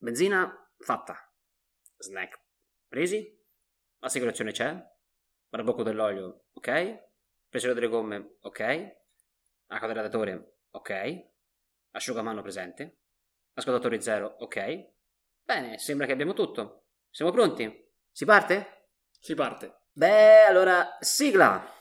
Benzina fatta. Snack presi. Assicurazione c'è. Barbocco dell'olio, ok. Presione delle gomme, ok. Acqua del radiatore, ok. Asciugamano presente. Ascoltatore zero, ok. Bene, sembra che abbiamo tutto. Siamo pronti? Si parte? Si parte. Beh, allora, sigla!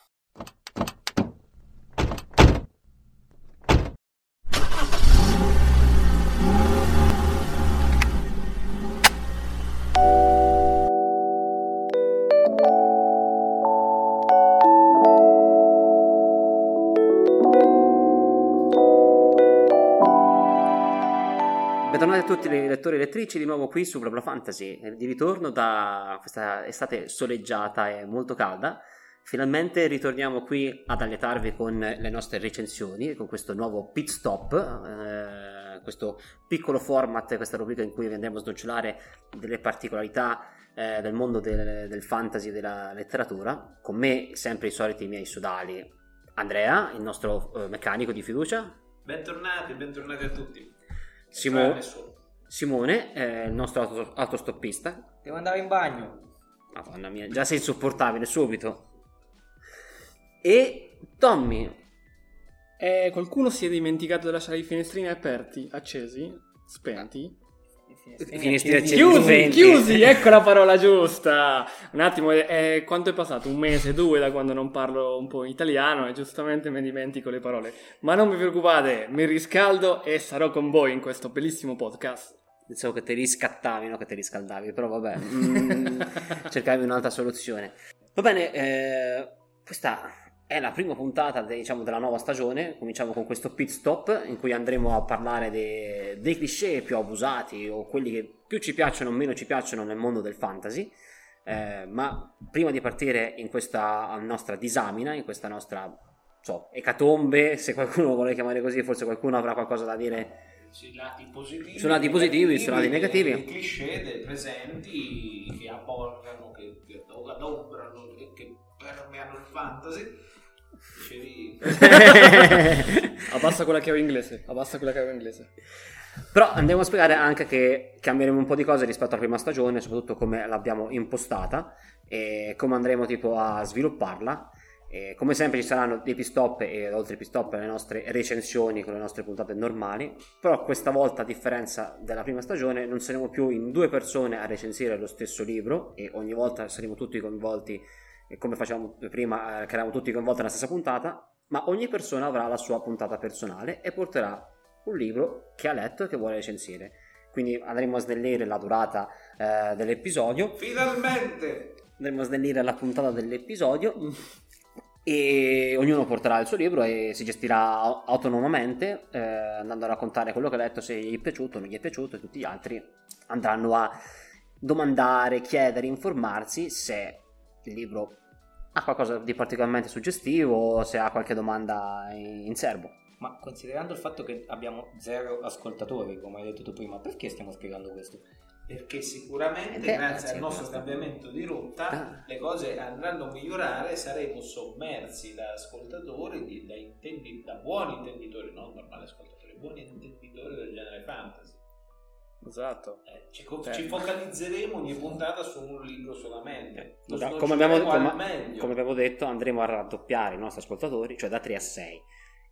Lettori e lettrici di nuovo qui su Blabla Fantasy, di ritorno da questa estate soleggiata e molto calda. Finalmente ritorniamo qui ad allietarvi con le nostre recensioni, con questo nuovo pit stop, eh, questo piccolo format, questa rubrica in cui vi andremo a snocciolare delle particolarità eh, del mondo del, del fantasy e della letteratura. Con me sempre i soliti miei sodali, Andrea, il nostro eh, meccanico di fiducia. Bentornati, bentornati a tutti. Simo- Nessuno. Simone, eh, il nostro auto- autostoppista. Devo andare in bagno. Madonna mia, già sei insopportabile subito. E Tommy, Eh, qualcuno si è dimenticato di lasciare i finestrini aperti, accesi, spenti. Finestrini accesi. Chiusi, chiusi, ecco la parola giusta. Un attimo, eh, eh, quanto è passato? Un mese, due da quando non parlo un po' italiano e giustamente mi dimentico le parole. Ma non vi preoccupate, mi riscaldo e sarò con voi in questo bellissimo podcast. Pensavo che ti riscattavi, no che ti riscaldavi, però vabbè, mm, cercavi un'altra soluzione. Va bene, eh, questa è la prima puntata diciamo, della nuova stagione, cominciamo con questo pit stop in cui andremo a parlare de- dei cliché più abusati o quelli che più ci piacciono o meno ci piacciono nel mondo del fantasy. Eh, ma prima di partire in questa nostra disamina, in questa nostra so, ecatombe, se qualcuno lo vuole chiamare così, forse qualcuno avrà qualcosa da dire Sui lati positivi, Sui lati positivi, sui lati negativi. I cliché dei presenti che abborgano, che, che adombrano, che, che permeano il fantasy. Abbassa quella che ho inglese, abbassa quella che ho inglese. Però andiamo a spiegare anche che cambieremo un po' di cose rispetto alla prima stagione, soprattutto come l'abbiamo impostata e come andremo tipo a svilupparla. E come sempre ci saranno dei pit stop e oltre ai pit stop le nostre recensioni con le nostre puntate normali, però questa volta a differenza della prima stagione non saremo più in due persone a recensire lo stesso libro e ogni volta saremo tutti coinvolti come facevamo prima, eh, che eravamo tutti coinvolti nella stessa puntata, ma ogni persona avrà la sua puntata personale e porterà un libro che ha letto e che vuole recensire. Quindi andremo a snellire la durata eh, dell'episodio, Finalmente! andremo a snellire la puntata dell'episodio e ognuno porterà il suo libro e si gestirà au- autonomamente eh, andando a raccontare quello che ha letto, se gli è piaciuto o non gli è piaciuto e tutti gli altri andranno a domandare, chiedere, informarsi se il libro ha qualcosa di particolarmente suggestivo o se ha qualche domanda in serbo. Ma considerando il fatto che abbiamo zero ascoltatori, come hai detto tu prima, perché stiamo spiegando questo? Perché sicuramente, Eh beh, grazie al nostro cambiamento di rotta, Ah. le cose andranno a migliorare, saremo sommersi da ascoltatori, di- da, intendi- da buoni intenditori, non normali ascoltatori, buoni intenditori del genere fantasy. Esatto. Eh, ci, co- Sì. ci focalizzeremo ogni puntata su un libro solamente. Abbiamo- come, abbiamo, come- come abbiamo detto, andremo a raddoppiare i nostri ascoltatori, cioè da 3 a 6.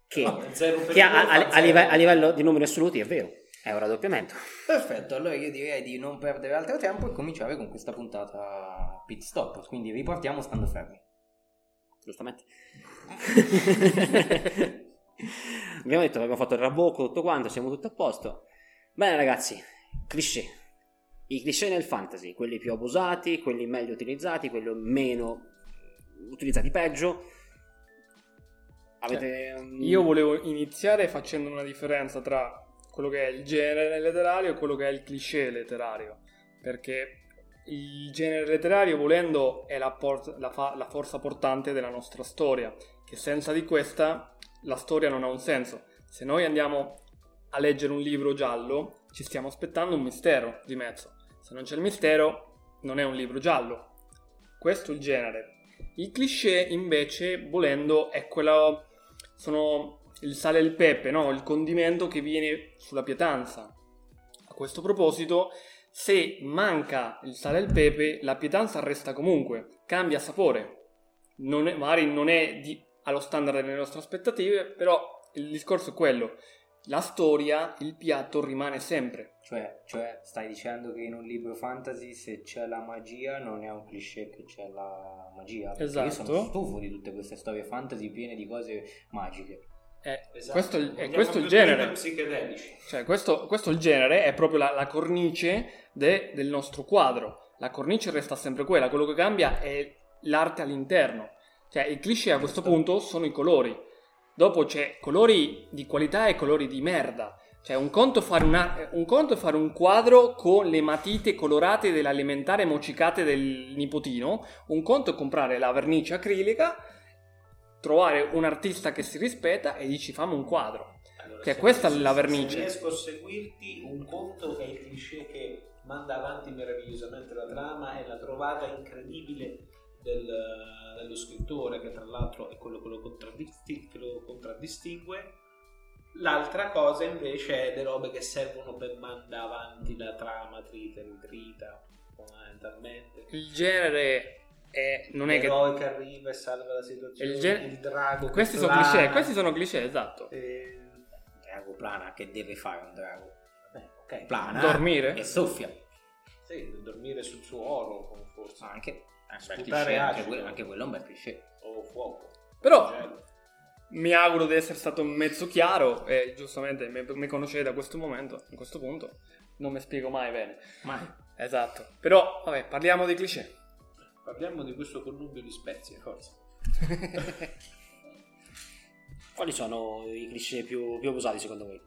Che, No, che a, a- a zero. live- a livello di numeri assoluti è vero, è un raddoppiamento. Perfetto, allora io direi di non perdere altro tempo e cominciare con questa puntata pit stop. Quindi ripartiamo stando fermi. Giustamente. abbiamo detto che abbiamo fatto il rabocco, tutto quanto, siamo tutti a posto. Bene ragazzi, cliché. I cliché nel fantasy, quelli più abusati, quelli meglio utilizzati, quelli meno utilizzati peggio. Avete... um, Io volevo iniziare facendo una differenza tra quello che è il genere letterario e quello che è il cliché letterario, perché il genere letterario, volendo, è la, por- la fa- la forza portante della nostra storia, che senza di questa la storia non ha un senso. Se noi andiamo a leggere un libro giallo, ci stiamo aspettando un mistero di mezzo. Se non c'è il mistero, non è un libro giallo. Questo è il genere. Il cliché, invece, volendo, è quello. Sono il sale e il pepe, no? Il condimento che viene sulla pietanza. questo proposito, se manca il sale e il pepe, la pietanza resta comunque, cambia sapore. Non è- magari non è di- allo standard delle nostre aspettative, però il discorso è quello. La storia, il piatto rimane sempre. Cioè, cioè, stai dicendo che in un libro fantasy se c'è la magia non è un cliché che c'è la magia? Perché Io Esatto. sono stufo di tutte queste storie fantasy piene di cose magiche. Eh, Esatto. questo, è è questo il genere. Cioè, questo, questo è il genere, è proprio la, la cornice de- del nostro quadro. La cornice resta sempre quella, quello che cambia è l'arte all'interno. Cioè, il cliché a questo punto sono i colori. Dopo c'è colori di qualità e colori di merda. Cioè, un conto, è fare una- un conto è fare un quadro con le matite colorate dell'alimentare moccicate del nipotino. Un conto è comprare la vernice acrilica, trovare un artista che si rispetta e dici fammi un quadro. Allora, Che se- questa è se- la se vernice. riesco a seguirti, un conto è il cliché che manda avanti meravigliosamente la trama e la trovata incredibile del- dello scrittore, che tra l'altro è quello che lo, contraddisti- che lo contraddistingue. L'altra cosa invece è le robe che servono per mandare avanti la trama trita e ritrita, fondamentalmente. Il genere è, non è che L'eroe che arriva e salva la situazione, Il il, gen- drago che Questi sono plana. cliché, questi sono cliché, esatto. Un drago plana, che deve fare un drago? vabbè, ok. Plana Dormire? e soffia. Sì, dormire sul suo oro, con forse. Anche, cliché, anche, quello, anche quello è un bel cliché. O fuoco. Però Gelo. mi auguro di essere stato mezzo chiaro e giustamente mi, mi conoscete a questo momento, a questo punto. Non mi spiego mai bene. Mai. Esatto. Però, vabbè, parliamo di cliché. Parliamo di questo connubio di spezie, forza. Quali sono i cliché più, più abusati secondo voi?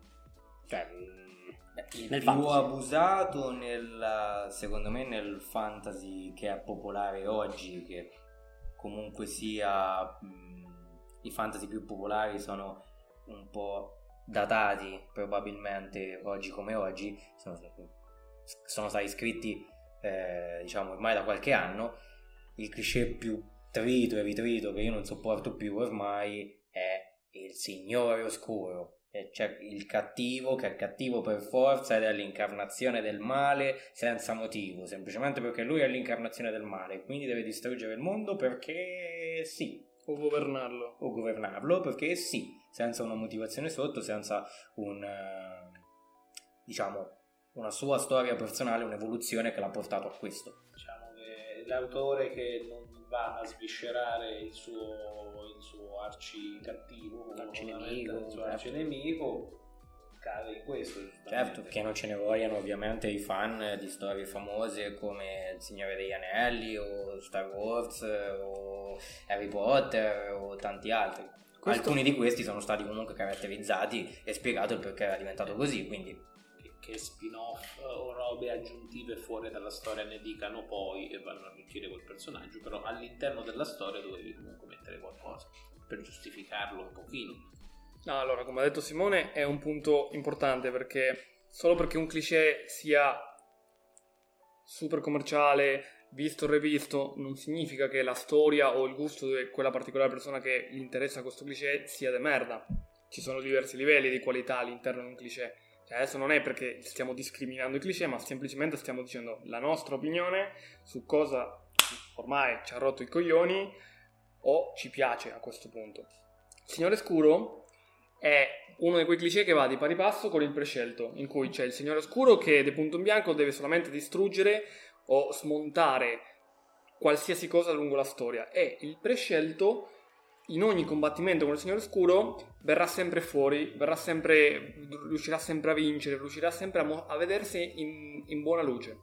Cioè, mm, Il nel più fantasy. abusato nel, secondo me nel fantasy che è popolare oggi, che comunque sia mh, i fantasy più popolari sono un po' datati probabilmente oggi come oggi, sono, sono stati scritti eh, diciamo ormai da qualche anno, il cliché più trito e ritrito che io non sopporto più ormai è il Signore Oscuro. C'è il cattivo che è cattivo per forza ed è l'incarnazione del male senza motivo, semplicemente perché lui è l'incarnazione del male, quindi deve distruggere il mondo perché sì, O governarlo. o governarlo perché sì, senza una motivazione sotto, senza un diciamo una sua storia personale, un'evoluzione che l'ha portato a questo. L'autore che non va a sviscerare il suo, il suo arci cattivo, L'arcinemico, il suo certo. arcinemico, cade in questo. Certo, che non ce ne vogliano ovviamente i fan di storie famose come Il Signore degli Anelli o Star Wars o Harry Potter o tanti altri. Questo- Alcuni di questi sono stati comunque caratterizzati e spiegato il perché era diventato così, quindi Che, spin-off o robe aggiuntive fuori dalla storia ne dicano poi e vanno a arricchire quel personaggio, però all'interno della storia dovevi comunque mettere qualcosa per giustificarlo un pochino. No, allora, come ha detto Simone, è un punto importante perché solo perché un cliché sia super commerciale, visto e rivisto, non significa che la storia o il gusto di quella particolare persona che gli interessa questo cliché sia de merda. Ci sono diversi livelli di qualità all'interno di un cliché. Cioè, adesso non è perché stiamo discriminando i cliché, ma semplicemente stiamo dicendo la nostra opinione su cosa ormai ci ha rotto i coglioni o ci piace a questo punto. Signore Scuro è uno di quei cliché che va di pari passo con il prescelto, in cui c'è il Signore Oscuro che di punto in bianco deve solamente distruggere o smontare qualsiasi cosa lungo la storia e il prescelto in ogni combattimento con il Signore Oscuro verrà sempre fuori, verrà sempre, riuscirà sempre a vincere, riuscirà sempre a, mo- a vedersi in, in buona luce.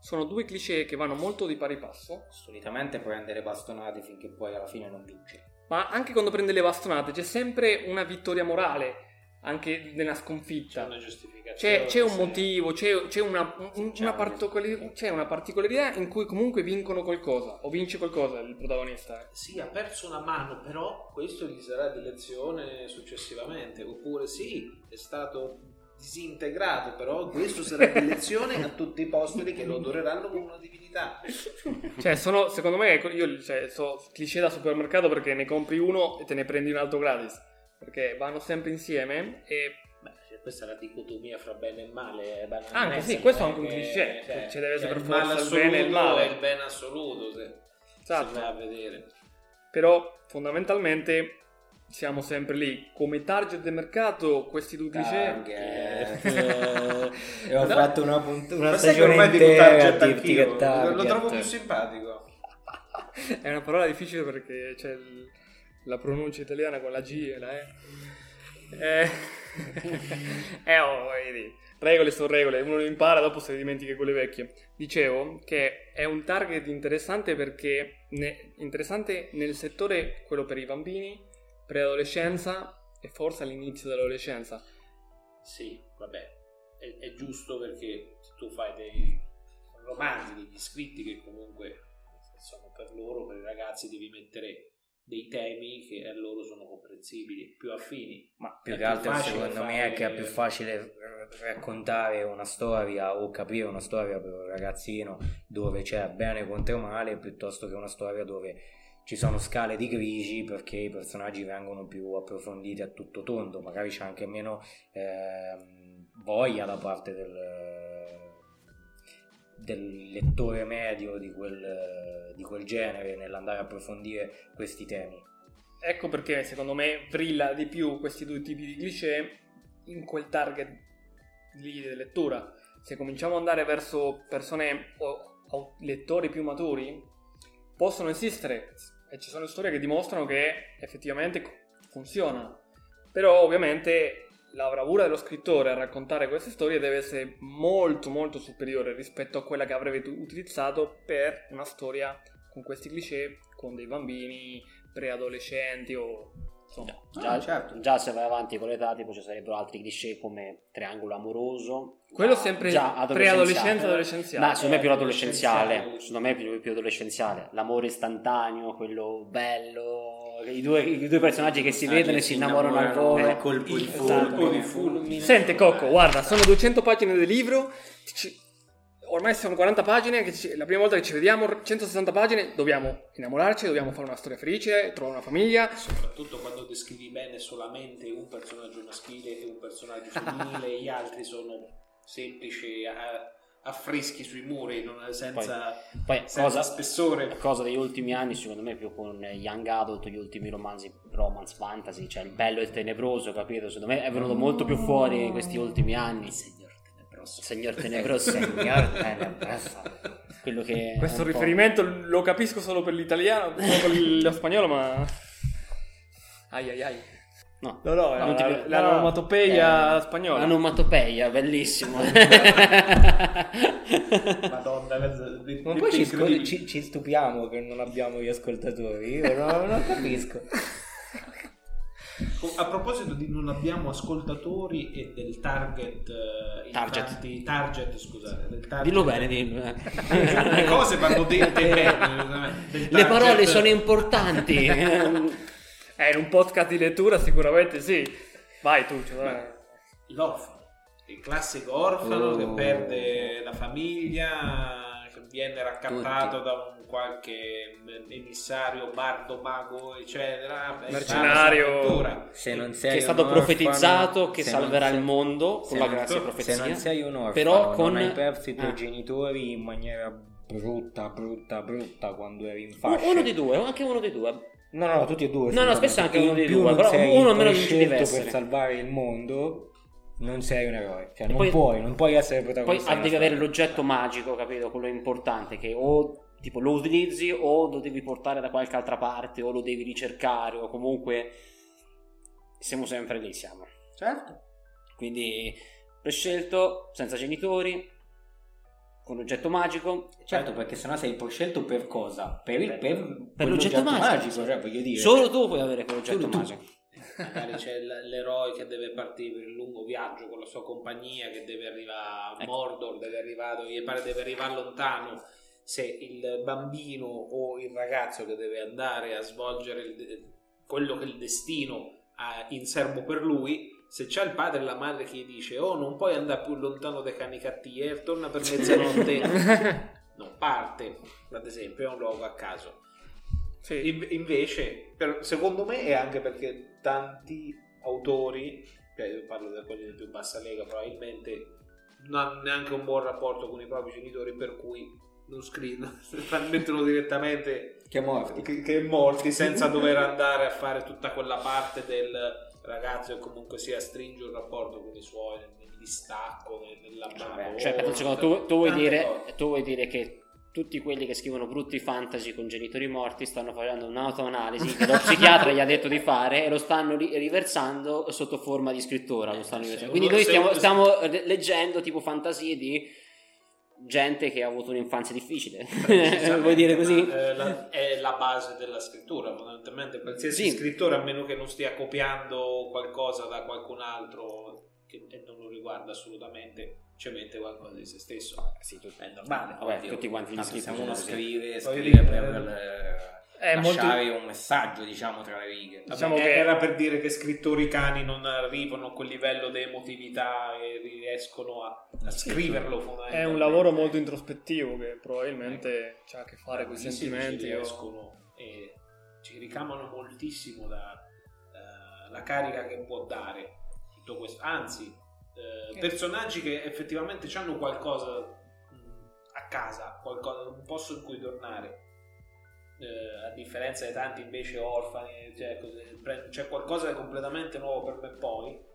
Sono due cliché che vanno molto di pari passo, solitamente prendere bastonate finché poi alla fine non vince. ma anche quando prende le bastonate c'è sempre una vittoria morale, anche nella C'è sconfitta. una giustificazione. C'è, c'è un motivo, c'è, c'è una, un- C'è una un- particoli- c'è una particolarità in cui comunque vincono qualcosa, o vince qualcosa il protagonista. Sì, ha perso una mano, però questo gli sarà di lezione successivamente. Oppure sì, è stato disintegrato, però questo sarà di lezione a tutti i posteri che lo adoreranno come una divinità. Cioè, sono, secondo me, io cioè, so cliché da supermercato perché ne compri uno e te ne prendi un altro gratis. Perché vanno sempre insieme e Beh, c'è questa è la dicotomia fra bene e male. Anche sì, questo è anche un cliché. Cioè, ci deve essere per forza il bene e il male. il bene assoluto, se, esatto. se a vedere. Però fondamentalmente siamo sempre lì. Come target del mercato, questi due cliché... e ho fatto una, punt- una stagione intera a dirti che target. Lo trovo più simpatico. è una parola difficile perché c'è il, la pronuncia italiana con la G e la E. Eh, eh oh, vedi. Regole sono regole, uno lo impara, dopo se dimentica quelle vecchie. Dicevo che è un target interessante perché ne, interessante nel settore quello per i bambini, preadolescenza e forse all'inizio dell'adolescenza. Sì, vabbè, è, è giusto perché tu fai dei romanzi, degli scritti che comunque sono per loro, per i ragazzi, devi mettere dei temi che a loro sono comprensibili, più affini. Ma più è che altro secondo fare... me è che è più facile raccontare una storia o capire una storia per un ragazzino dove c'è bene contro male piuttosto che una storia dove ci sono scale di grigi perché i personaggi vengono più approfonditi a tutto tondo, magari c'è anche meno eh, voglia da parte del del lettore medio di quel, di quel genere nell'andare a approfondire questi temi. Ecco perché secondo me brilla di più questi due tipi di cliché in quel target di lettura. Se cominciamo ad andare verso persone o, o lettori più maturi, possono esistere e ci sono storie che dimostrano che effettivamente funzionano. Però ovviamente la bravura dello scrittore a raccontare queste storie deve essere molto molto superiore rispetto a quella che avrebbe utilizzato per una storia con questi cliché con dei bambini preadolescenti o insomma. Già, ah, certo. già se vai avanti con l'età tipo ci sarebbero altri cliché come triangolo amoroso. Quello sempre già preadolescenza adolescenziale. Ma secondo me più adolescenziale secondo me più, più adolescenziale. L'amore istantaneo quello bello i due, i due personaggi che si vedono e si innamorano al volo. Il colpo di fulmine. fulmine. Sente Cocco, guarda, sono 200 pagine del libro. Ci, ormai sono 40 pagine. Che ci, la prima volta che ci vediamo, 160 pagine. Dobbiamo innamorarci, dobbiamo fare una storia felice, trovare una famiglia. Soprattutto quando descrivi bene solamente un personaggio maschile e un personaggio femminile, gli altri sono semplici. A, affreschi sui muri non, senza, poi, poi senza cosa, spessore. Cosa degli ultimi anni, secondo me, più con Young Adult, gli ultimi romanzi romance fantasy, cioè il bello e il tenebroso, capito? Secondo me è venuto molto più fuori in questi ultimi anni. Signor Tenebroso. Signor Tenebroso. Signor Tenebroso. Quello che Questo riferimento lo capisco solo per l'italiano, solo per lo spagnolo, ma... Ai ai ai. No, no, no, no la, la, la onomatopeia eh, spagnola. L'onomatopeia, bellissimo. Madonna, ma poi ci, scol- ci, ci, stupiamo che non abbiamo gli ascoltatori. Io non, non capisco. A proposito di non abbiamo ascoltatori e del target, uh, target. Infatti, target scusate, del target, dillo bene, dillo. le cose vanno dette bene. Le parole sono importanti. Eh, in un podcast di lettura sicuramente sì. Vai tu. Cioè, L'orfano. Il classico orfano oh. che perde la famiglia, che viene raccattato Tutti. da un qualche emissario, bardo, mago, eccetera. Mercenario. Se non sei che è stato orfano, profetizzato che salverà sei, il mondo con la grazia profezia. Se non sei un orfano, però con... non hai perso i tuoi ah. genitori in maniera brutta, brutta, brutta quando eri in fascia. Uno di due, anche uno di due. No, no, tutti e due. No, no, spesso anche uno dei due, però uno ci deve essere. per salvare il mondo non sei un eroe, cioè non poi, puoi, non puoi essere protagonista. Poi devi avere l'oggetto magico, capito? Quello importante che o tipo lo utilizzi o lo devi portare da qualche altra parte o lo devi ricercare o comunque siamo sempre lì, siamo. Certo. Quindi prescelto, senza genitori, con l'oggetto magico. Certo, perché sennò sei scelto per cosa? Per, il, per, per l'oggetto magico, magico cioè, voglio dire. Solo tu puoi avere quell'oggetto magico. Magari c'è l'eroe che deve partire per il lungo viaggio con la sua compagnia, che deve arrivare a ecco. Mordor, deve arrivare, gli pare deve arrivare lontano. Se il bambino o il ragazzo che deve andare a svolgere il, quello che è il destino ha in serbo per lui, se c'è il padre e la madre che gli dice oh non puoi andare più lontano dai cani cattivi e torna per mezzanotte non parte ad esempio è un luogo a caso sì. In- invece per, secondo me è anche perché tanti autori cioè io parlo di quelli di più bassa lega, probabilmente non hanno neanche un buon rapporto con i propri genitori, per cui non scrivono, mettono direttamente Che morti. che, che morti senza dover andare a fare tutta quella parte del ragazzo che comunque sia stringe un rapporto con i suoi nel distacco, nel- nell'abbandono. Cioè, aspetta un secondo, tu, tu vuoi dire, tu vuoi dire che tutti quelli che scrivono brutti fantasy con genitori morti stanno facendo un'autoanalisi che lo psichiatra gli ha detto di fare e lo stanno ri- riversando sotto forma di scrittura. Quindi noi stiamo, stiamo le- leggendo tipo fantasie di gente che ha avuto un'infanzia difficile. Vuoi dire così? eh, la- è la base della scrittura, fondamentalmente qualsiasi Sì. scrittore, a meno che non stia copiando qualcosa da qualcun altro che non lo riguarda assolutamente, ci mette qualcosa di se stesso. Sì, tu- È normale, Vabbè, tutti quanti gli scritti se uno scrive, scrive per eh, È molto- lasciare un messaggio, diciamo, tra le righe. Diciamo Vabbè, che- era per dire che scrittori cani non arrivano a quel livello di emotività e riescono a, a scriverlo È un lavoro molto introspettivo che probabilmente ha a che fare con i sentimenti. ci riescono e ci ricamano moltissimo da eh, la carica che può dare tutto questo. Anzi eh, personaggi che effettivamente hanno qualcosa mh, a casa qualcosa, un posto in cui tornare Eh, a differenza di tanti invece orfani cioè, c'è qualcosa di completamente nuovo per me poi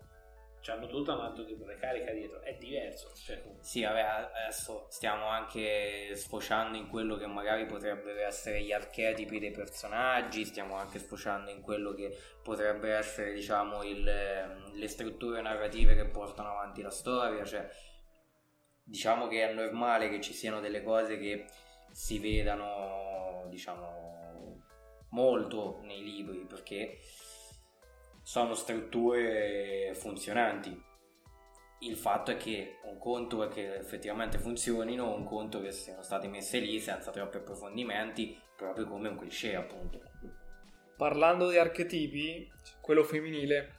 hanno tutta un altro tipo di carica dietro. È diverso cioè, Sì, vabbè, adesso stiamo anche sfociando in quello che magari potrebbero essere gli archetipi dei personaggi, stiamo anche sfociando in quello che potrebbero essere, diciamo, il, le strutture narrative che portano avanti la storia, cioè diciamo che è normale che ci siano delle cose che si vedano, diciamo, molto nei libri, perché sono strutture funzionanti. Il fatto è che un conto è che effettivamente funzionino, un conto che siano state messe lì senza troppi approfondimenti, proprio come un cliché, appunto. Parlando di archetipi, quello femminile.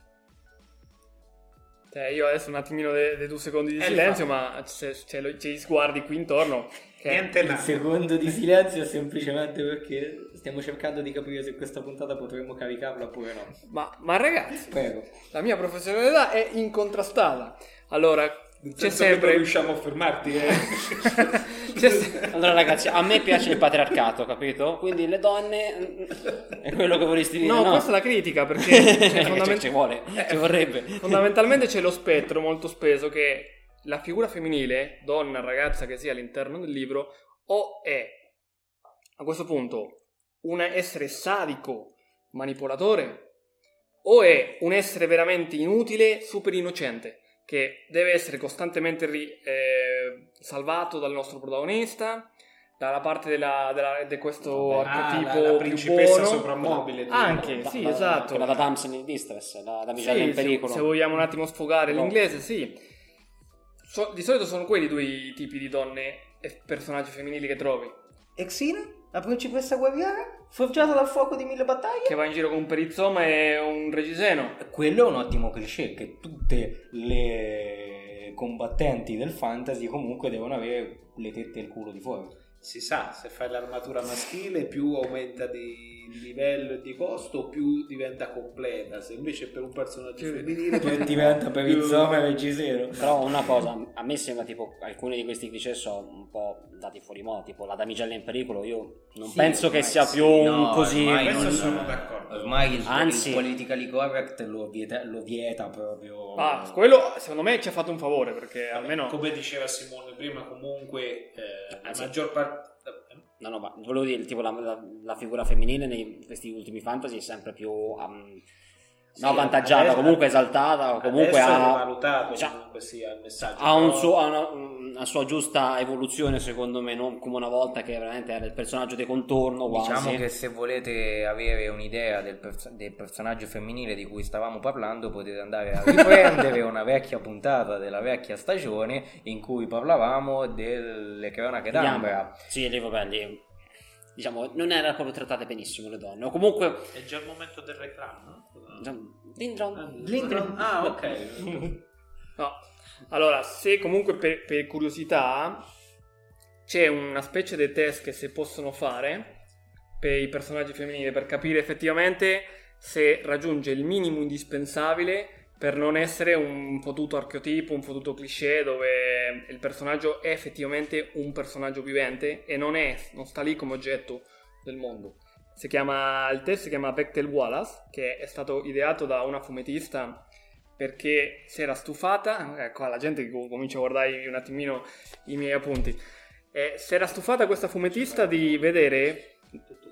Cioè, io adesso un attimino dei due secondi di Eh, silenzio, ma c'è, c'è lo- c'è gli sguardi qui intorno. Che niente là. secondo di silenzio è semplicemente perché stiamo cercando di capire se questa puntata potremmo caricarla oppure no. Ma, ma ragazzi, Prego. la mia professionalità è incontrastata. Allora, c'è che non sempre... riusciamo a fermarti eh. Allora, ragazzi, a me piace il patriarcato, capito? Quindi le donne mm, è quello che vorresti dire. No, No, questa è la critica perché cioè, Cioè, fondament- ci vuole, ci vorrebbe. Fondamentalmente c'è lo spettro molto speso che la figura femminile, donna, ragazza che sia all'interno del libro, o è a questo punto un essere sadico, manipolatore, o è un essere veramente inutile, super innocente, che deve essere costantemente ri- eh, salvato dal nostro protagonista, dalla parte della, della- di questo Ah, archetipo la, la più principessa buono. soprammobile tu. Anche, Da- sì, da- esatto. Quella da Damsel in Distress, la damigella Sì, in se, pericolo. se vogliamo un attimo sfogare No. l'inglese, sì. So- di solito sono quelli due tipi di donne e personaggi femminili che trovi. Exina, la principessa guerriera, forgiata dal fuoco di mille battaglie. Che va in giro con un perizoma e un regiseno. Quello è un ottimo cliché che tutte le combattenti del fantasy comunque devono avere le tette e il culo di fuori. Si sa, se fai l'armatura maschile più aumenta di, livello e di costo, più diventa completa. Se invece per un personaggio femminile Cioè, diventa per il più- Zoma e Regisero. Però una cosa, a me sembra tipo alcuni di questi cliché sono un po' dati fuori modo, tipo la damigella in pericolo, io non Sì, penso che sia sì, più un no, così... ormai Questo non- sono d'accordo. Ormai il, Anzi- il politically correct lo vieta, lo vieta proprio. Ah, quello secondo me ci ha fatto un favore perché almeno... Come diceva Simone prima, comunque eh, la maggior parte... No, no, ma volevo dire, tipo la, la- la figura femminile nei questi ultimi fantasy è sempre più um, Sì, no, avvantaggiata, adesso- comunque esaltata, o comunque ha, valutato cioè, comunque sia il messaggio. ha un suo- ha una, una sua giusta evoluzione secondo me, non come una volta che veramente era il personaggio di contorno quasi. Diciamo che se volete avere un'idea del, pers- del personaggio femminile di cui stavamo parlando, potete andare a riprendere una vecchia puntata della vecchia stagione in cui parlavamo delle cronache d'Ambra. Sì, lì vabbè, lì diciamo non erano proprio trattate benissimo le donne, o comunque È già il momento del reclamo, no? Lindron. Lindron? Ah, ok. No. Allora, se comunque per, per curiosità c'è una specie di test che si possono fare per i personaggi femminili per capire effettivamente se raggiunge il minimo indispensabile per non essere un fottuto archetipo, un fottuto cliché dove il personaggio è effettivamente un personaggio vivente e non, è, non sta lì come oggetto del mondo. Si chiama, il test si chiama Bechtel Wallace, che è stato ideato da una fumettista perché si era stufata, ecco la gente comincia a guardare un attimino i miei appunti, eh, si era stufata questa fumettista di vedere,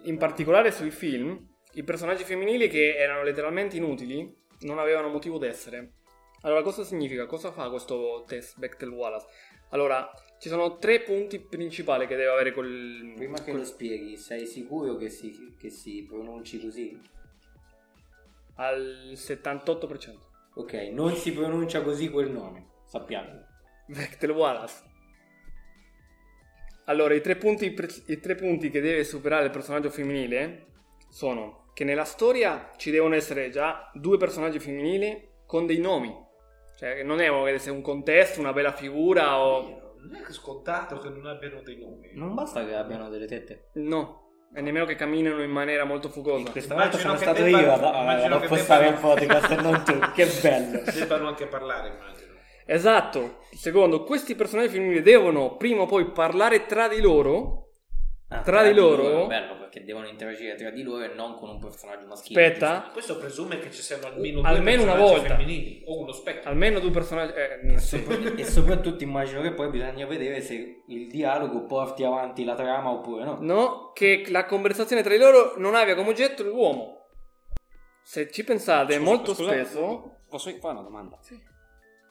in particolare sui film, i personaggi femminili che erano letteralmente inutili, non avevano motivo d'essere. Allora, cosa significa? Cosa fa questo test Bechtel-Wallace? Allora, ci sono tre punti principali che deve avere col... Prima che col- lo spieghi, sei sicuro che si, che si pronunci così? al 78%. Ok, non si pronuncia così quel nome, sappiamo. Bechtel Wallace. Allora, i tre, punti, i tre punti che deve superare il personaggio femminile sono che nella storia ci devono essere già due personaggi femminili con dei nomi. Cioè, non è che un contesto, una bella figura o... Non è che scontato che non abbiano dei nomi. Non basta che abbiano delle tette. No, e nemmeno che camminino in maniera molto fucosa. Questa Immagino volta sono che stato debba- io ad, ad immagino che appostare debba- un podcast e non tu, che bello. Debbano anche parlare, immagino. Esatto. Secondo, questi personaggi femminili devono prima o poi parlare tra di loro. Ah, Tra di loro? è bello perché devono interagire tra di loro e non con un personaggio maschile. Aspetta, Questo presume che ci siano almeno, Almeno due una personaggi volta. femminili o uno specchio. almeno due personaggi... Eh, sì. E soprattutto immagino che poi bisogna vedere se il dialogo porti avanti la trama oppure no. No, che la conversazione tra di loro non abbia come oggetto l'uomo. Se ci pensate, Scusa- molto scusa, spesso... Posso fare una domanda?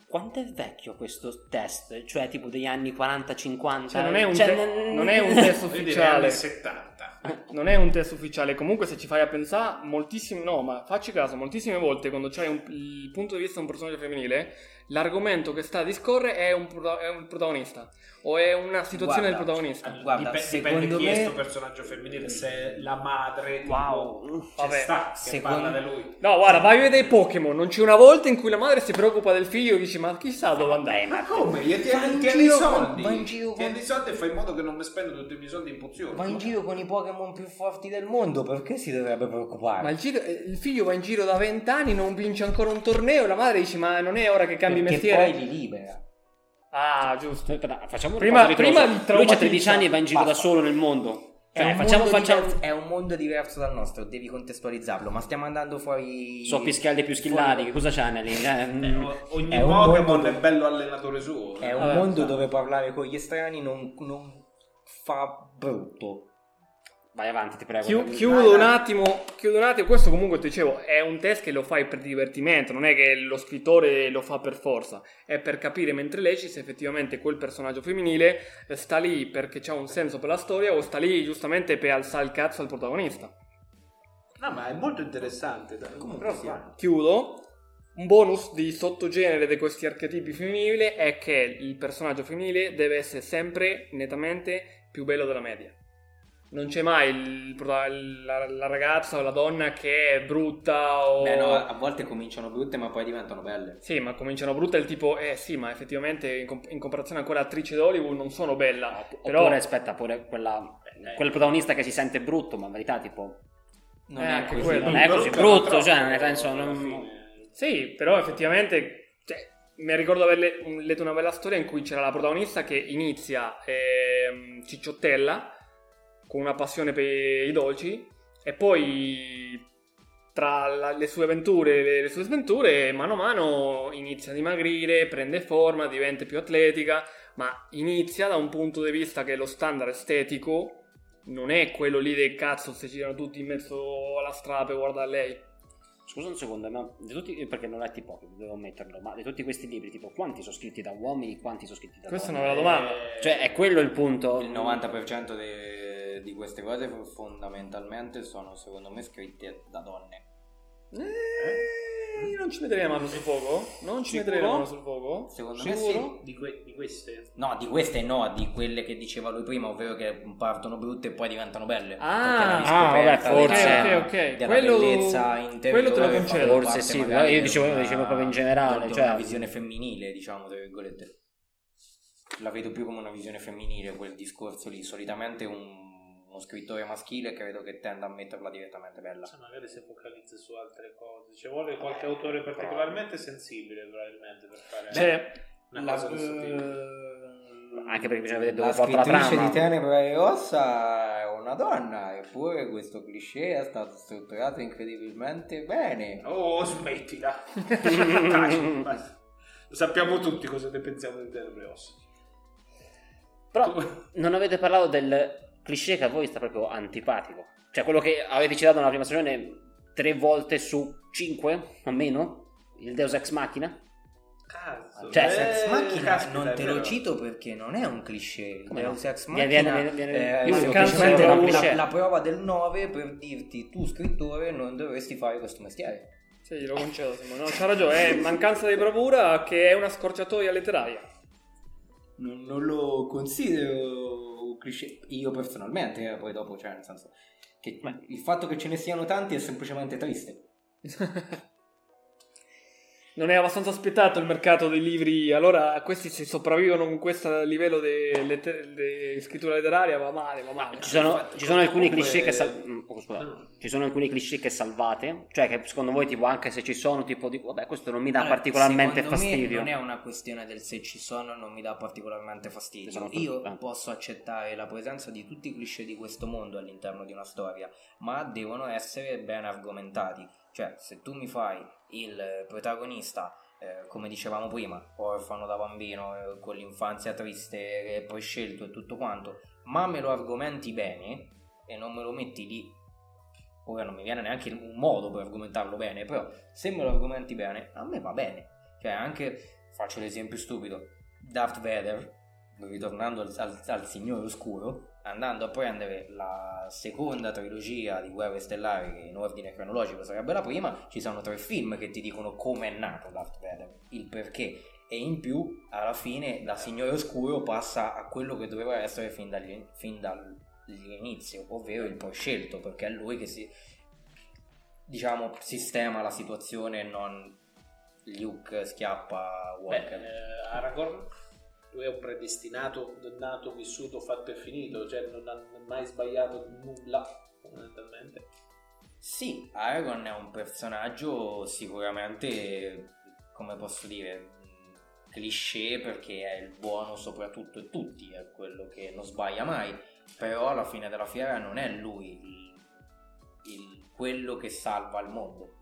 Quanto è vecchio questo test? Cioè, tipo degli anni 40-50? Cioè, non è un, Cioè, te- non- non è un test ufficiale. anni 70. Non è un test ufficiale. Comunque, se ci fai a pensare, moltissime. No, ma facci caso, moltissime volte quando c'hai un- il punto di vista di un personaggio femminile, l'argomento che sta a discorrere è un, prota- è un protagonista. O è una situazione Guarda, del protagonista. Guarda, Dip- secondo dipende chi è me- sto personaggio femminile, se è la madre tipo, Wow. ci Vabbè, sta, che secondo- parla di lui. No, guarda, vai a vedere Pokémon. Non c'è una volta in cui la madre si preoccupa del figlio e dici, ma chissà dove andare. Ma come? Gli Vai tieni, i soldi. vai in giro con- Tieni i soldi e fai in modo che non mi spendo tutti i miei soldi in pozioni. Va in giro con i Pokémon più forti del mondo, perché si dovrebbe preoccupare? Ma il, giro- eh, il figlio va in giro da vent'anni, non vince ancora un torneo. E la madre dice: Ma non è ora che cambi perché mestiere? poi li libera. Ah, giusto. Aspetta, facciamo un Prima- prima Lui c'ha traumatizza. 13 anni e va in giro da Basta. solo nel mondo. È, Cioè, un facciamo, mondo facciamo... diverso, è un mondo diverso dal nostro, devi contestualizzarlo, ma stiamo andando fuori... So pischialdi più skillati, che cosa c'hanno lì? Eh, Eh, mm. o- ogni È Pokémon mondo è bello allenatore suo. È un Vabbè, mondo esatto. dove parlare con gli estranei non, non fa brutto. Vai avanti, ti prego. Chiu- chiudo un attimo. Chiudo un attimo. Questo, comunque, ti dicevo, è un test che lo fai per divertimento. Non è che lo scrittore lo fa per forza. È per capire mentre leggi se effettivamente quel personaggio femminile eh, sta lì perché c'ha un senso per la storia o sta lì giustamente per alzare il cazzo al protagonista. No, ma è molto interessante. Comunque Però sia. fa- Chiudo. Un bonus di sottogenere di questi archetipi femminili è che il personaggio femminile deve essere sempre nettamente più bello della media. Non c'è mai il la, la ragazza o la donna che è brutta o... Beh no, a volte cominciano brutte ma poi diventano belle. Sì, ma cominciano brutte il tipo, eh sì, ma effettivamente in, comp- in comparazione a quella attrice d'Hollywood non sono bella. Però... Oppure, aspetta, pure quella, quel protagonista che si sente brutto, ma in verità, tipo, Non Eh, è così. quello. non è così brutto, ma cioè, nel senso, non-. Sì, però effettivamente cioè, mi ricordo aver letto una bella storia in cui c'era la protagonista che inizia ehm, cicciottella con una passione per i dolci e poi tra la- le sue avventure e le, le sue sventure mano a mano inizia a dimagrire, prende forma, diventa più atletica, ma inizia da un punto di vista che lo standard estetico non è quello lì del cazzo se girano tutti in mezzo alla strada per guardare lei. Scusa un secondo, ma di tutti, perché non ho letti pochi, devo ammetterlo, ma di tutti questi libri, tipo, quanti sono scritti da uomini, quanti sono scritti da Questa è donne? una bella domanda. Eh, Cioè, è quello il punto. Il 90% de- di queste cose fondamentalmente sono secondo me scritte da donne. Eh, io non ci metterei la mano sul fuoco? Non ci Sicuro? metterei la mano sul fuoco? Secondo me Sicuro? sì. Di, que- di queste? No, di queste no, di quelle che diceva lui prima, ovvero che partono brutte e poi diventano belle. Ah, ah, vabbè, forse. della- Ok, ok, della Quello- bellezza interiore quello te lo concedo. Forse sì, io dicevo- di una- dicevo proprio in generale, cioè- una visione femminile, diciamo, tra virgolette. La vedo più come una visione femminile quel discorso lì. Solitamente un uno scrittore maschile credo che tenda a metterla direttamente bella. Cioè, magari si focalizza su altre cose. Ci vuole qualche autore particolarmente sensibile, probabilmente, per fare Cioè, una La, cosa eh, Anche perché bisogna vedere dove la porta la trama. di Tenebra e Rossa è una donna, eppure questo cliché è stato strutturato incredibilmente bene. Oh, smettila. Lo sappiamo tutti cosa ne pensiamo di Tenebre Ossa. Però non avete parlato del cliché che a voi sta proprio antipatico. Cioè quello che avete citato nella prima stagione tre volte su cinque o meno? Il Deus Ex Machina? Cazzo. Cioè, eh, Sex Machina caspita, non è te lo cito perché non è un cliché. Come Deus no? Ex Viene- Machina viene- viene- è io dico semplicemente la, la- la prova del 9 per dirti tu scrittore non dovresti fare questo mestiere. sì, glielo concedo, Simone. No, c'ha ragione, è mancanza di bravura che è una scorciatoia letteraria. Non, non lo considero cliché io personalmente, eh, poi dopo cioè nel senso che il fatto che ce ne siano tanti è semplicemente triste. Non è abbastanza aspettato il mercato dei libri, allora questi se sopravvivono con questo livello di letter- di scrittura letteraria va male, va male. Ci sono, ci sono alcuni comunque- cliché che sal- mm, oh, scusa. Ci sono alcuni cliché che salvate, cioè che secondo voi tipo anche se ci sono tipo dico vabbè questo non mi dà Allora, particolarmente fastidio. non è una questione del se ci sono non mi dà particolarmente fastidio. Sono Io eh. posso accettare la presenza di tutti i cliché di questo mondo all'interno di una storia, ma devono essere ben argomentati. Cioè, se tu mi fai il protagonista, eh, come dicevamo prima, orfano da bambino, eh, con l'infanzia triste e poi scelto e tutto quanto, ma me lo argomenti bene e non me lo metti lì ora non mi viene neanche un modo per argomentarlo bene, però se me lo argomenti bene, a me va bene. Cioè, anche, faccio l'esempio stupido, Darth Vader, ritornando al, al, al Signore Oscuro, andando a prendere la seconda trilogia di Guerre Stellari, che in ordine cronologico sarebbe la prima, ci sono tre film che ti dicono come è nato Darth Vader, il perché. E in più, alla fine, da Signore Oscuro passa a quello che doveva essere fin, dagli- fin dall'inizio, ovvero il proscelto, perché è lui che si, diciamo, sistema la situazione non Luke schiappa Beh, Walker. eh, Aragorn lui è un predestinato, nato, vissuto, fatto e finito, cioè non ha mai sbagliato nulla fondamentalmente. Sì, Aragorn è un personaggio sicuramente, come posso dire, cliché perché è il buono soprattutto e tutti, è quello che non sbaglia mai, però alla fine della fiera non è lui il- il- quello che salva il mondo.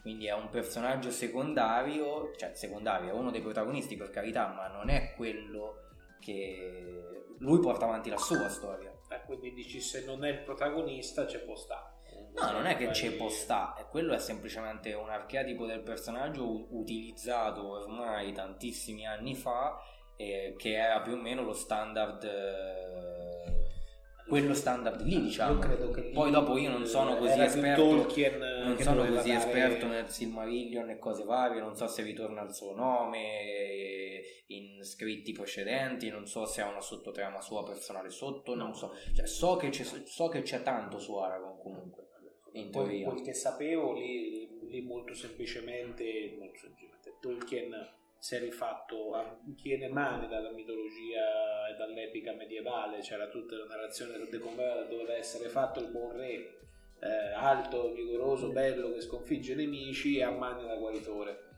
Quindi è un personaggio secondario, cioè secondario, è uno dei protagonisti per carità, ma non è quello che lui porta avanti la sua storia. Eh, quindi dici se non è il protagonista c'è può stare. No, non è che c'è può sta, e quello è semplicemente un archetipo del personaggio utilizzato ormai tantissimi anni fa, eh, che era più o meno lo standard, eh, quello standard lì, diciamo. Lì, Poi dopo io non sono così esperto, Tolkien, non sono così esperto nel Silmarillion e cose varie, non so se ritorna il suo nome eh, in scritti precedenti, non so se ha una sottotrama sua personale sotto, non so, cioè, so, che c'è, so che c'è tanto su Aragorn comunque. In Poi teoria. quel che sapevo lì, lì molto semplicemente, molto semplicemente Tolkien si è rifatto a piene mani dalla mitologia e dall'epica medievale, c'era tutta la narrazione di come doveva essere fatto il buon re, eh, alto, vigoroso, bello, che sconfigge i nemici e a mani da guaritore.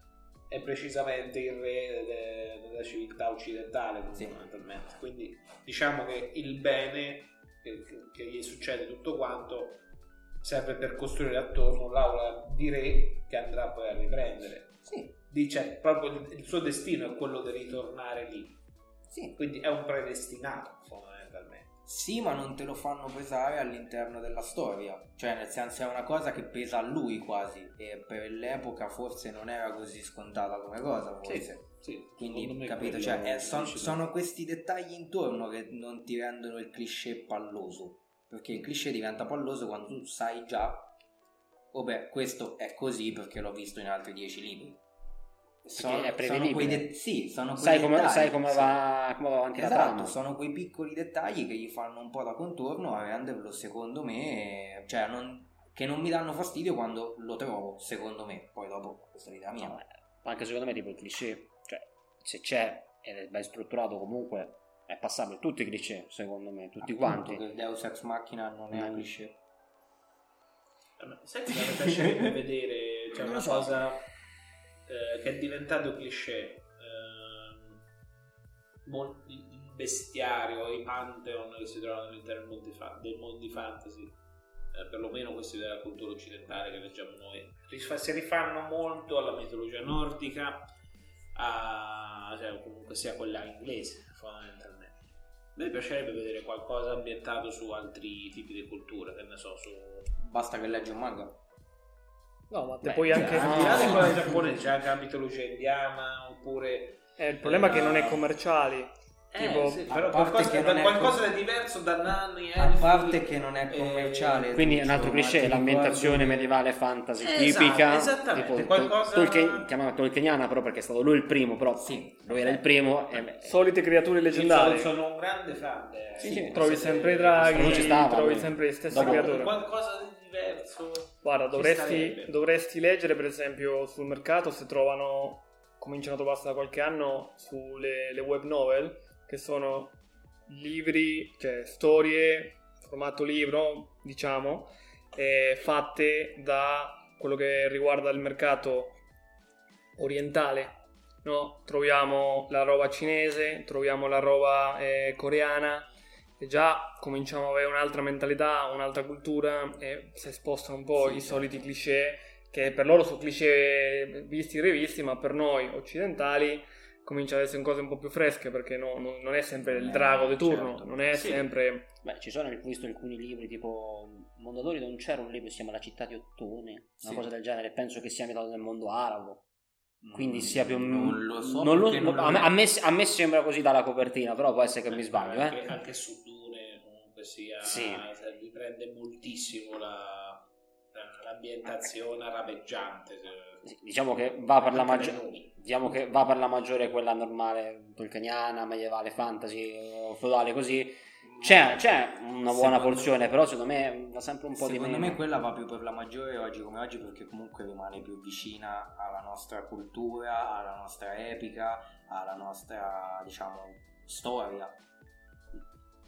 È precisamente il re de- della civiltà occidentale, Sì. fondamentalmente. Quindi diciamo che il bene che, che gli succede tutto quanto serve per costruire attorno l'aura di re che andrà poi a riprendere. Sì, Dice proprio il- suo destino è quello di ritornare lì. sì. Quindi è un predestinato fondamentalmente. Sì, ma non te lo fanno pesare all'interno della storia. Cioè, nel senso, è una cosa che pesa a lui quasi. E per l'epoca forse non era così scontata come cosa, forse. Sì, secondo Quindi, capito? Cioè, son- dici tu. sono questi dettagli intorno che non ti rendono il cliché palloso. Perché il cliché diventa palloso quando tu sai già, oh beh, questo è così perché l'ho visto in altri dieci libri. Sono, è sono prevedibile. quei de- sì, sono quei Sai come, dettagli, sai come sì. va, come va avanti la Esatto, trama. sono quei piccoli dettagli che gli fanno un po' da contorno a renderlo, secondo me, cioè non- che non mi danno fastidio quando lo trovo, secondo me. Poi dopo, questa è l'idea mia. No, eh, anche secondo me tipo il cliché, cioè se c'è ed è ben strutturato comunque, è è passabile. Tutti i cliché, secondo me, tutti Appunto, quanti. che il Deus Ex Machina non è Mm. un cliché. Sai che mi piacerebbe vedere cioè, Non una so. cosa eh, che è diventato cliché. ehm, il bestiario, i pantheon che si trovano all'interno del dei mondi fantasy, eh, perlomeno questi della cultura occidentale che leggiamo noi, rif- si rifanno molto alla mitologia nordica, a, cioè, comunque sia quella inglese fondamentalmente. A me piacerebbe vedere qualcosa ambientato su altri tipi di culture, che ne so, su Basta che leggi un manga. No, ma te Beh, puoi cioè, anche... al di là di quella giapponese c'è anche la mitologia indiana oppure Eh, il problema è che non è Eh, commerciali. Tipo- sì, a però parte qualcosa, che non è qualcosa com- di diverso da nani A parte che non è eh, commerciale. Quindi un altro cliché, l'ambientazione medievale fantasy Esatto, tipica, esattamente, tipo qualcosa- Tolkien, chiamata Tolkieniana però perché è stato lui il primo, però Sì. lui era il primo e Solite creature leggendarie. sono, sono un grande fan Sì, sì, trovi sempre i draghi, trovi sempre le stesse creature. qualcosa di diverso Guarda, dovresti, dovresti leggere per esempio sul mercato se trovano, cominciano a trovarsi da qualche anno, sulle le web novel, che sono libri, cioè storie, formato libro, diciamo, eh, fatte da quello che riguarda il mercato orientale. No? Troviamo la roba cinese, troviamo la roba eh, coreana, e già cominciamo ad avere un'altra mentalità, un'altra cultura e si spostano un po' Sì, i certo. soliti cliché che per loro sono cliché visti e rivisti, ma per noi occidentali cominciano ad essere cose un po' più fresche perché no- no- non è sempre il Eh, drago di turno, certo. non è Sì. sempre... Beh, ci sono, ho visto alcuni libri tipo Mondadori non c'era un libro che si chiama La città di Ottone, una Sì. cosa del genere, penso che sia ambientato nel mondo arabo. Quindi Mm, sia più. Non lo so. non lo- non a, me, a me- a me sembra così dalla copertina, però può essere che mi sbaglio, anche, eh. anche su Dune comunque sia Sì. cioè, riprende moltissimo la- l'ambientazione arabeggiante Sì, Diciamo che va per la Anche maggiore... nei nomi. Diciamo che va per la maggiore quella normale, tolkieniana, medievale, fantasy, feudale così. C'è, c'è una buona Secondo- porzione, però secondo me va sempre un po' di Secondo meno. me quella va più per la maggiore oggi come oggi perché comunque rimane più vicina alla nostra cultura, alla nostra epica, alla nostra, diciamo, storia.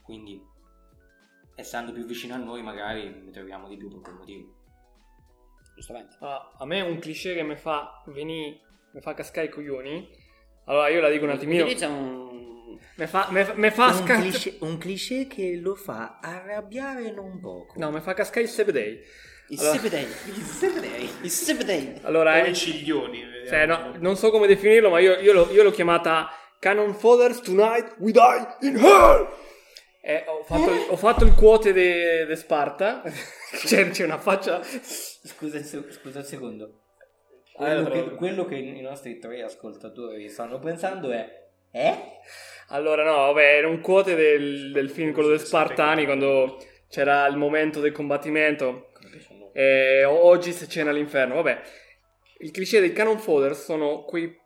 Quindi, essendo più vicina a noi, magari ne troviamo di più per quel motivo. Giustamente. Ah, a me un cliché che mi fa venire, mi fa cascare i coglioni, allora io la dico un attimino, Utilizza un... mi fa, fa, mi fa scazzare... un cliché che lo fa arrabbiare non poco. No, mi fa cascare il Sebedei. Il Allora- Sebedei. Il Sebedei. Il Sebedei. Allora, come eh, ciglioni vediamo. cioè, no, non so come definirlo, ma io, io l'ho, io l'ho chiamata Canon Fathers Tonight We Die in Hell. Eh, ho, fatto, ho fatto il quote di Sparta. c'è, c'è una faccia. Scusa, un scusa un secondo. Quello, lo che, quello che i nostri tre ascoltatori stanno pensando è... Eh? Allora, no, vabbè, era un quote del, del film, quello dei Spartani, quando c'era il momento del combattimento. E oggi se cena all'inferno. Vabbè, il cliché dei Canon Fodder sono quei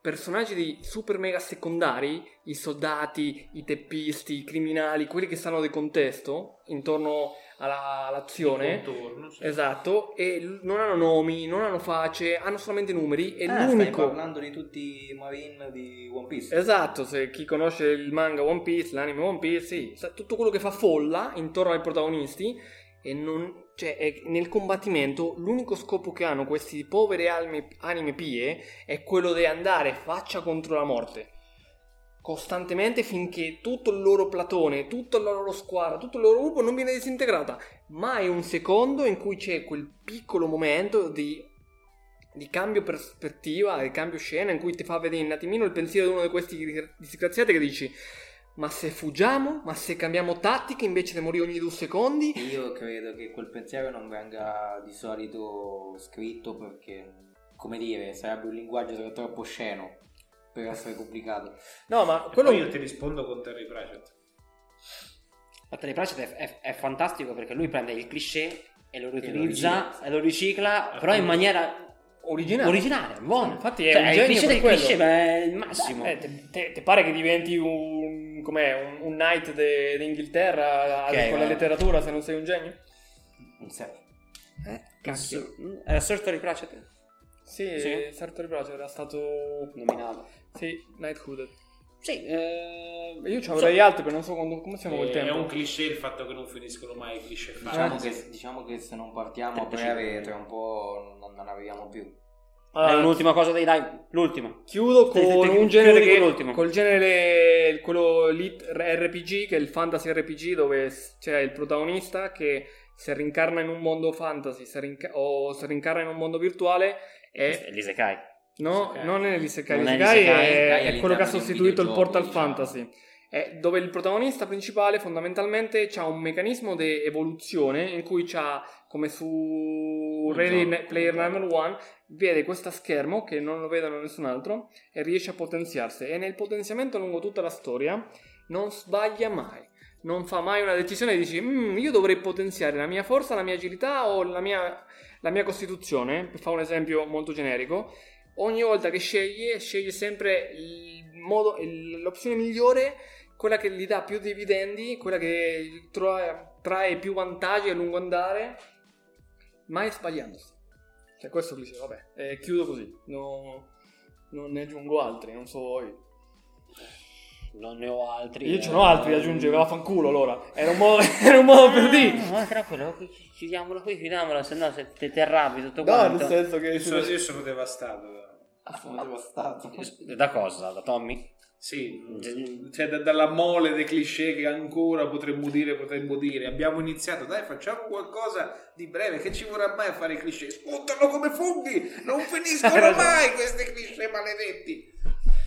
personaggi di super mega secondari, i soldati, i teppisti, i criminali, quelli che stanno di contesto intorno alla- all'azione. Contorno, sì. Esatto, e non hanno nomi, non hanno face, hanno solamente numeri e Ah, stai l'unico... parlando di tutti i marine di One Piece. Esatto, se chi conosce il manga One Piece, l'anime One Piece, sì, sa tutto quello che fa folla intorno ai protagonisti e non, cioè, nel combattimento l'unico scopo che hanno questi poveri almi- anime pie è quello di andare faccia contro la morte. Costantemente finché tutto il loro platone, tutta la loro squadra, tutto il loro gruppo non viene disintegrata. Mai un secondo in cui c'è quel piccolo momento di di cambio prospettiva, di cambio scena, in cui ti fa vedere un attimino il pensiero di uno di questi disgraziati che dici ma se fuggiamo, ma se cambiamo tattica invece di morire ogni due secondi, Io credo che quel pensiero non venga di solito scritto perché, come dire, sarebbe un linguaggio troppo sceno per essere pubblicato. no ma E quello poi io ti rispondo con Terry Pratchett Terry Pratchett è, è- è fantastico perché lui prende il cliché e lo lo riutilizza ricicla. e lo ricicla, però in maniera originale. originale, buono. Infatti è Cioè, un il genio cliché del quello. cliché ma è il massimo. Eh, te, te- te pare che diventi un, com'è, un, un knight de- d'Inghilterra Ok, con la letteratura se non sei un genio? Non serve. Eh, cacchio. Era Sir Terry Pratchett Sì, Sì. certo ribraccio era stato... nominato. Sì, Knighthood. Sì, eh, Io ci avrei altri, però non so quando- come siamo col Eh, tempo. È un cliché il fatto che non finiscono mai i cliché Diciamo facili. che, diciamo che se non partiamo a 35 breve tra un po' non, non arriviamo più. Allora, Dai, un'ultima cosa dei dai, l'ultima. Chiudo con Te- te- te- un genere con che l'ultimo. col genere quello lì RPG che è il fantasy RPG dove c'è il protagonista che si rincarna in un mondo fantasy si rinca- o si rincarna in un mondo virtuale e L'Isekai. No, Isekai. non è l'Isekai, Non è l'Isekai è, è quello che ha sostituito il Portal diciamo. Fantasy è dove il protagonista principale fondamentalmente ha un meccanismo di evoluzione in cui c'ha come su Ready gioco. Player Number One vede questo schermo che non lo vedono nessun altro e riesce a potenziarsi e nel potenziamento lungo tutta la storia non sbaglia mai non fa mai una decisione e dici "Mm, io dovrei potenziare la mia forza, la mia agilità o la mia, la mia costituzione per fare un esempio molto generico ogni volta che sceglie sceglie sempre il modo, l'opzione migliore quella che gli dà più dividendi quella che trae, trae più vantaggi a lungo andare mai sbagliandosi cioè questo cliché, vabbè, eh, chiudo così, no- non ne aggiungo altri, non so voi. Non ne ho altri. Io eh. ce n'ho altri da aggiungere, vaffanculo allora. Era un modo, era un modo per dire. No, ma tranquillo, qui- chiudiamola qui, chiudiamola, se no se te, te arrabbi tutto No, quanto. nel senso che... Io sono, io sono devastato. Sono devastato. Da cosa? Da Tommy? Sì, cioè da- dalla mole dei cliché che ancora potremmo dire, potremmo dire. Abbiamo iniziato, dai, facciamo qualcosa di breve. Che ci vorrà mai a fare i cliché? Spuntano come funghi! Non finiscono mai questi cliché maledetti!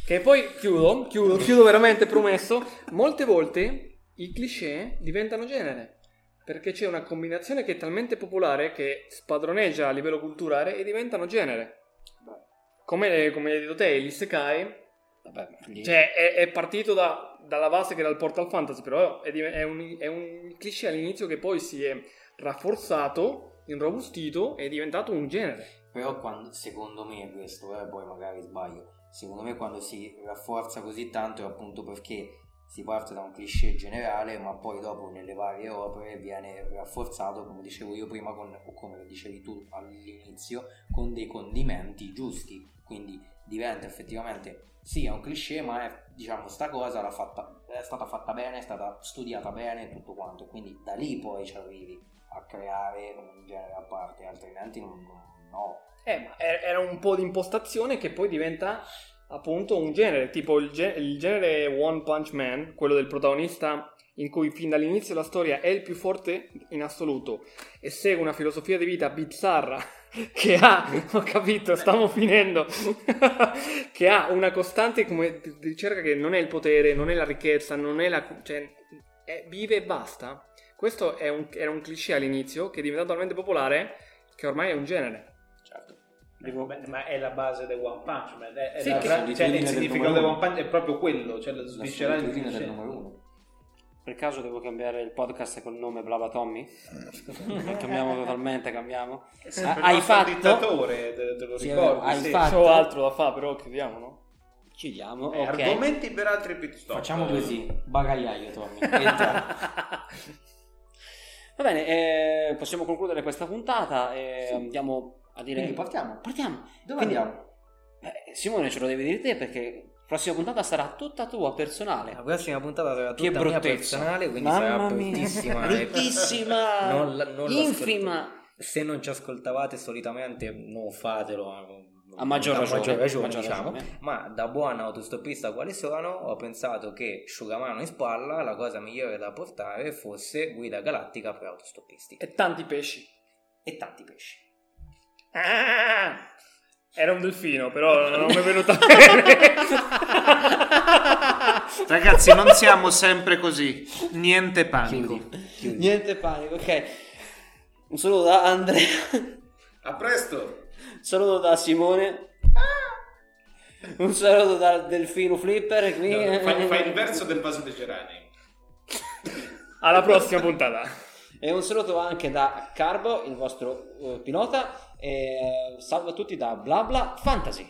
Che poi chiudo, chiudo, chiudo veramente promesso. Molte volte i cliché diventano genere. Perché c'è una combinazione che è talmente popolare che spadroneggia a livello culturale e diventano genere. Come, come hai detto te, l'Isekai Vabbè, gli- Cioè, è, è partito da- dalla base che era il Portal Fantasy, però è, è un, è un cliché all'inizio che poi si è rafforzato, irrobustito e è diventato un genere. Però quando, secondo me questo, eh, poi magari sbaglio, secondo me quando si rafforza così tanto è appunto perché si parte da un cliché generale, ma poi dopo nelle varie opere viene rafforzato, come dicevo io prima, con, o come dicevi tu all'inizio, con dei condimenti giusti. Quindi diventa effettivamente, sì, è un cliché, ma è, diciamo, sta cosa fatta, è stata fatta bene, è stata studiata bene, tutto quanto. Quindi da lì poi ci arrivi a creare un genere a parte, altrimenti non, no. Eh, ma era un po' di impostazione che poi diventa appunto un genere, tipo il, ge- il genere One Punch Man, quello del protagonista in cui fin dall'inizio della storia è il più forte in assoluto e segue una filosofia di vita bizzarra che ha, ho capito, stiamo finendo, che ha una costante come ricerca che non è il potere, non è la ricchezza, non è la... cioè è- vive e basta. Questo un- era un cliché all'inizio che è diventato talmente popolare che ormai è un genere. Devo- ma è la base del One Punch Man. È, è Sì, la- che- cioè, il significato del. One Punch è proprio quello, cioè la La sviscerare il del numero uno. Per caso devo cambiare il podcast col nome Blava Tommy? cambiamo totalmente, cambiamo. È Ah, hai fatto? dittatore, te, te lo Sì, ricordi? hai sì. fatto? C'ho altro da fare, però chiudiamo, no? Chiudiamo, Eh, ok. Argomenti per altri pit stop. Facciamo Eh, così, bagagliaio Tommy. Va bene, eh, possiamo concludere questa puntata e Sì. andiamo a dire... Quindi partiamo. Partiamo. Dove Quindi- andiamo? Eh, Simone ce lo devi dire te perché la prossima puntata sarà tutta tua, personale. La prossima puntata sarà tutta mia personale, quindi Mamma sarà bruttissima. e- Bruttissima. Non la- non Infima. Se non ci ascoltavate solitamente non fatelo. eh, A maggior ragione, maggior ragione, maggior diciamo. ragione. Ma da buon autostoppista quale sono, ho pensato che asciugamano in spalla la cosa migliore da portare fosse guida galattica per autostoppisti. E tanti pesci. E tanti pesci. Ah! Era un delfino, però non mi è venuta bene. Ragazzi, non siamo sempre così. Niente panico. Niente panico, ok. Un saluto da Andrea, A presto. un saluto da Simone, un saluto dal Delfino Flipper. Qui. No, fai, fai il verso del vaso dei gerani. Alla prossima puntata. E un saluto anche da Carbo, il vostro eh, pilota. E salve a tutti da Bla Bla Fantasy.